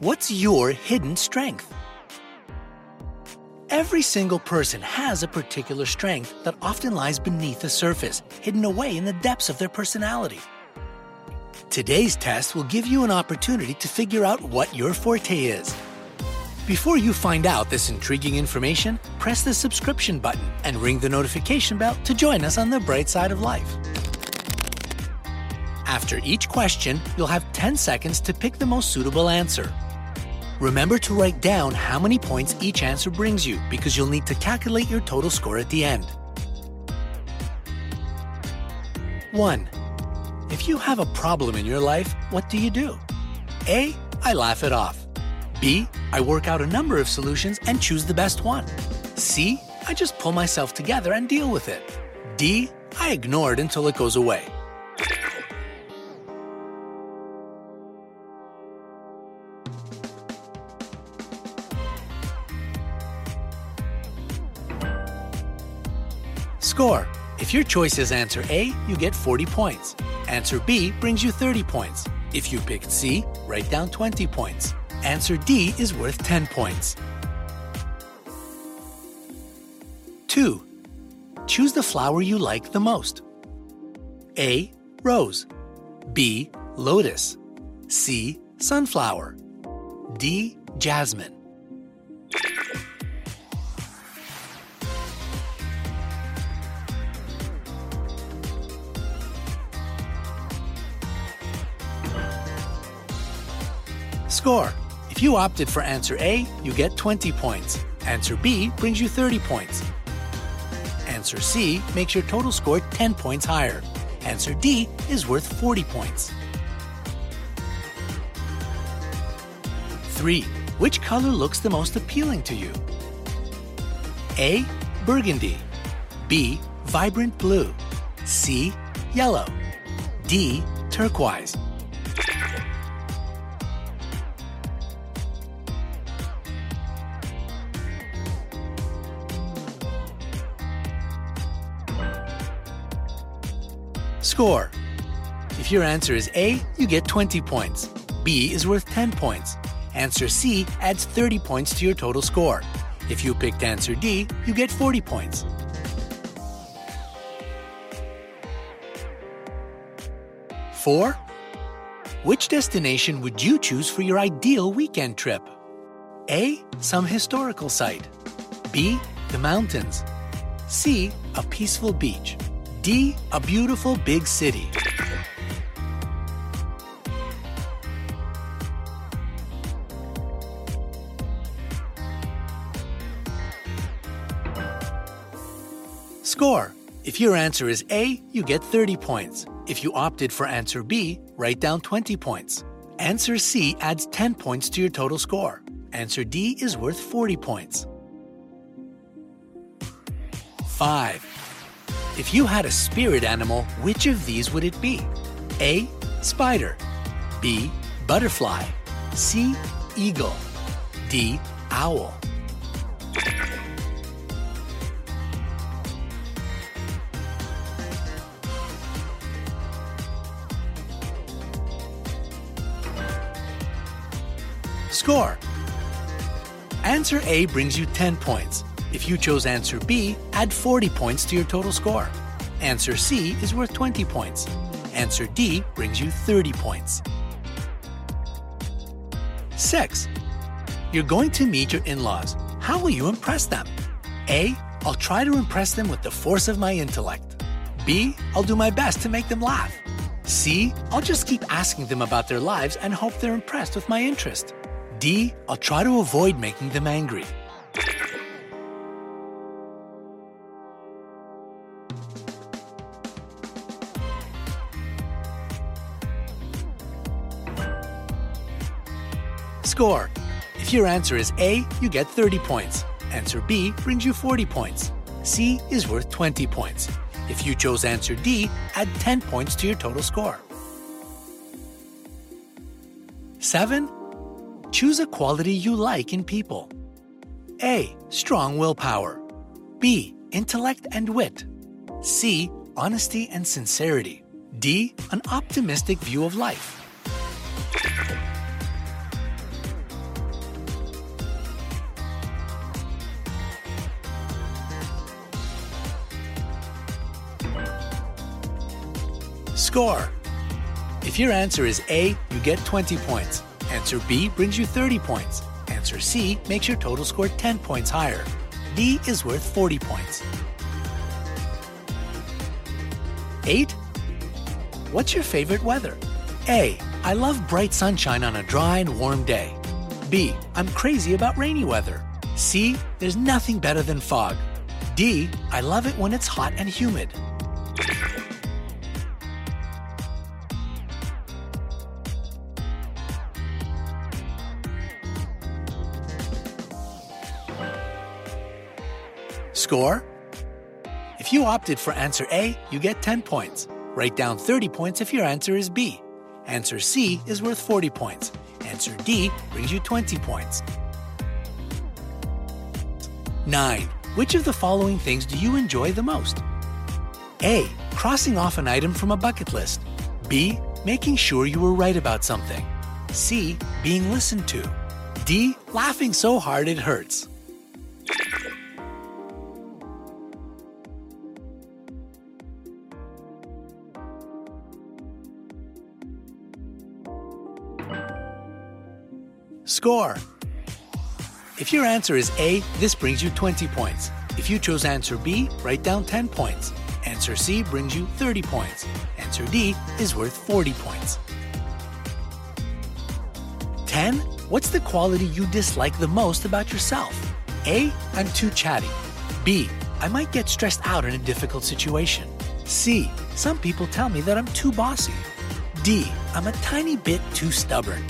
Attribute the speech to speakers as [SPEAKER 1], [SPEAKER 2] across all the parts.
[SPEAKER 1] What's your hidden strength? Every single person has a particular strength that often lies beneath the surface, hidden away in the depths of their personality. Today's test will give you an opportunity to figure out what your forte is. Before you find out this intriguing information, press the subscription button and ring the notification bell to join us on the bright side of life. After each question, you'll have 10 seconds to pick the most suitable answer. Remember to write down how many points each answer brings you because you'll need to calculate your total score at the end. 1. If you have a problem in your life, what do you do? A. I laugh it off. B. I work out a number of solutions and choose the best one. C. I just pull myself together and deal with it. D. I ignore it until it goes away. Score. If your choice is answer A, you get 40 points. Answer B brings you 30 points. If you picked C, write down 20 points. Answer D is worth 10 points. 2. Choose the flower you like the most. A. Rose. B. Lotus. C. Sunflower. D. Jasmine. Score. If you opted for answer A, you get 20 points. Answer B brings you 30 points. Answer C makes your total score 10 points higher. Answer D is worth 40 points. 3. Which color looks the most appealing to you? A. Burgundy. B. Vibrant blue. C. Yellow. D. Turquoise. Score. If your answer is A, you get 20 points. B is worth 10 points. Answer C adds 30 points to your total score. If you picked answer D, you get 40 points. Four. Which destination would you choose for your ideal weekend trip? A. Some historical site. B. The mountains. C. A peaceful beach. D. A beautiful big city. Score. If your answer is A, you get 30 points. If you opted for answer B, write down 20 points. Answer C adds 10 points to your total score. Answer D is worth 40 points. 5. If you had a spirit animal, which of these would it be? A. Spider. B. Butterfly. C. Eagle. D. Owl. Score. Answer A brings you 10 points. If you chose answer B, add 40 points to your total score. Answer C is worth 20 points. Answer D brings you 30 points. 6. You're going to meet your in laws. How will you impress them? A. I'll try to impress them with the force of my intellect. B. I'll do my best to make them laugh. C. I'll just keep asking them about their lives and hope they're impressed with my interest. D. I'll try to avoid making them angry. Score. If your answer is A, you get 30 points. Answer B brings you 40 points. C is worth 20 points. If you chose answer D, add 10 points to your total score. 7. Choose a quality you like in people. A. Strong willpower. B. Intellect and wit. C. Honesty and sincerity. D. An optimistic view of life. Score. If your answer is A, you get 20 points. Answer B brings you 30 points. Answer C makes your total score 10 points higher. D is worth 40 points. 8. What's your favorite weather? A. I love bright sunshine on a dry and warm day. B. I'm crazy about rainy weather. C. There's nothing better than fog. D. I love it when it's hot and humid. Score? If you opted for answer A, you get 10 points. Write down 30 points if your answer is B. Answer C is worth 40 points. Answer D brings you 20 points. 9. Which of the following things do you enjoy the most? A. Crossing off an item from a bucket list. B. Making sure you were right about something. C. Being listened to. D. Laughing so hard it hurts. Score! If your answer is A, this brings you 20 points. If you chose answer B, write down 10 points. Answer C brings you 30 points. Answer D is worth 40 points. 10. What's the quality you dislike the most about yourself? A. I'm too chatty. B. I might get stressed out in a difficult situation. C. Some people tell me that I'm too bossy. D. I'm a tiny bit too stubborn.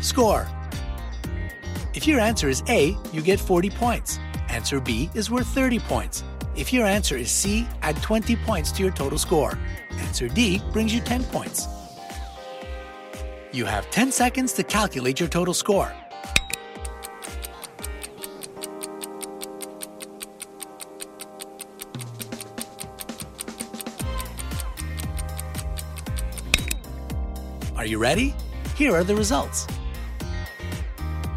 [SPEAKER 1] Score. If your answer is A, you get 40 points. Answer B is worth 30 points. If your answer is C, add 20 points to your total score. Answer D brings you 10 points. You have 10 seconds to calculate your total score. Are you ready? Here are the results.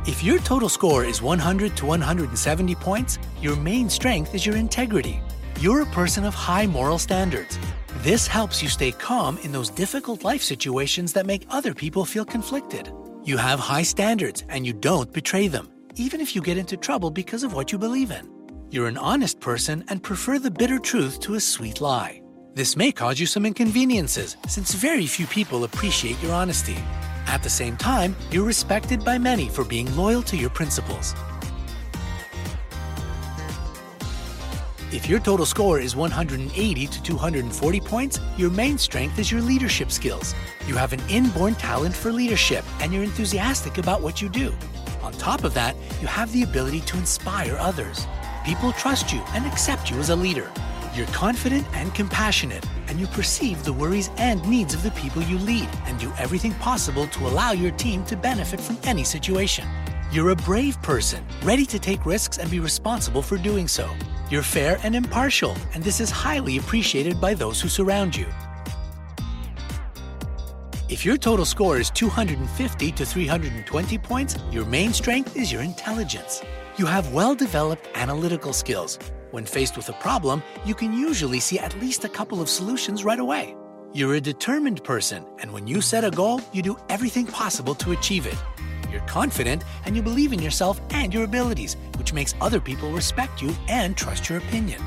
[SPEAKER 1] If your total score is 100 to 170 points, your main strength is your integrity. You're a person of high moral standards. This helps you stay calm in those difficult life situations that make other people feel conflicted. You have high standards and you don't betray them, even if you get into trouble because of what you believe in. You're an honest person and prefer the bitter truth to a sweet lie. This may cause you some inconveniences, since very few people appreciate your honesty. At the same time, you're respected by many for being loyal to your principles. If your total score is 180 to 240 points, your main strength is your leadership skills. You have an inborn talent for leadership and you're enthusiastic about what you do. On top of that, you have the ability to inspire others. People trust you and accept you as a leader. You're confident and compassionate, and you perceive the worries and needs of the people you lead and do everything possible to allow your team to benefit from any situation. You're a brave person, ready to take risks and be responsible for doing so. You're fair and impartial, and this is highly appreciated by those who surround you. If your total score is 250 to 320 points, your main strength is your intelligence. You have well developed analytical skills. When faced with a problem, you can usually see at least a couple of solutions right away. You're a determined person, and when you set a goal, you do everything possible to achieve it. You're confident and you believe in yourself and your abilities, which makes other people respect you and trust your opinion.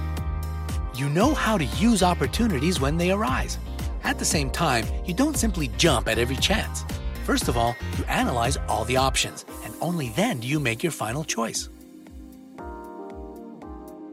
[SPEAKER 1] You know how to use opportunities when they arise. At the same time, you don't simply jump at every chance. First of all, you analyze all the options, and only then do you make your final choice.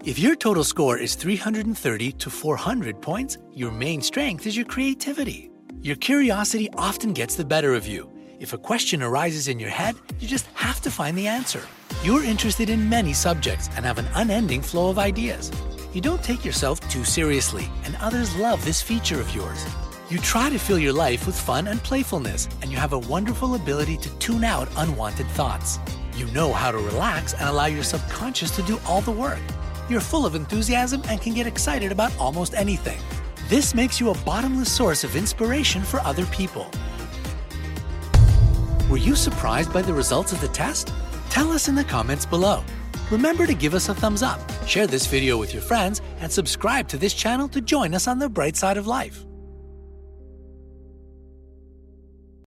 [SPEAKER 1] If your total score is 330 to 400 points, your main strength is your creativity. Your curiosity often gets the better of you. If a question arises in your head, you just have to find the answer. You're interested in many subjects and have an unending flow of ideas. You don't take yourself too seriously, and others love this feature of yours. You try to fill your life with fun and playfulness, and you have a wonderful ability to tune out unwanted thoughts. You know how to relax and allow your subconscious to do all the work. You're full of enthusiasm and can get excited about almost anything. This makes you a bottomless source of inspiration for other people. Were you surprised by the results of the test? Tell us in the comments below. Remember to give us a thumbs up, share this video with your friends, and subscribe to this channel to join us on the bright side of life.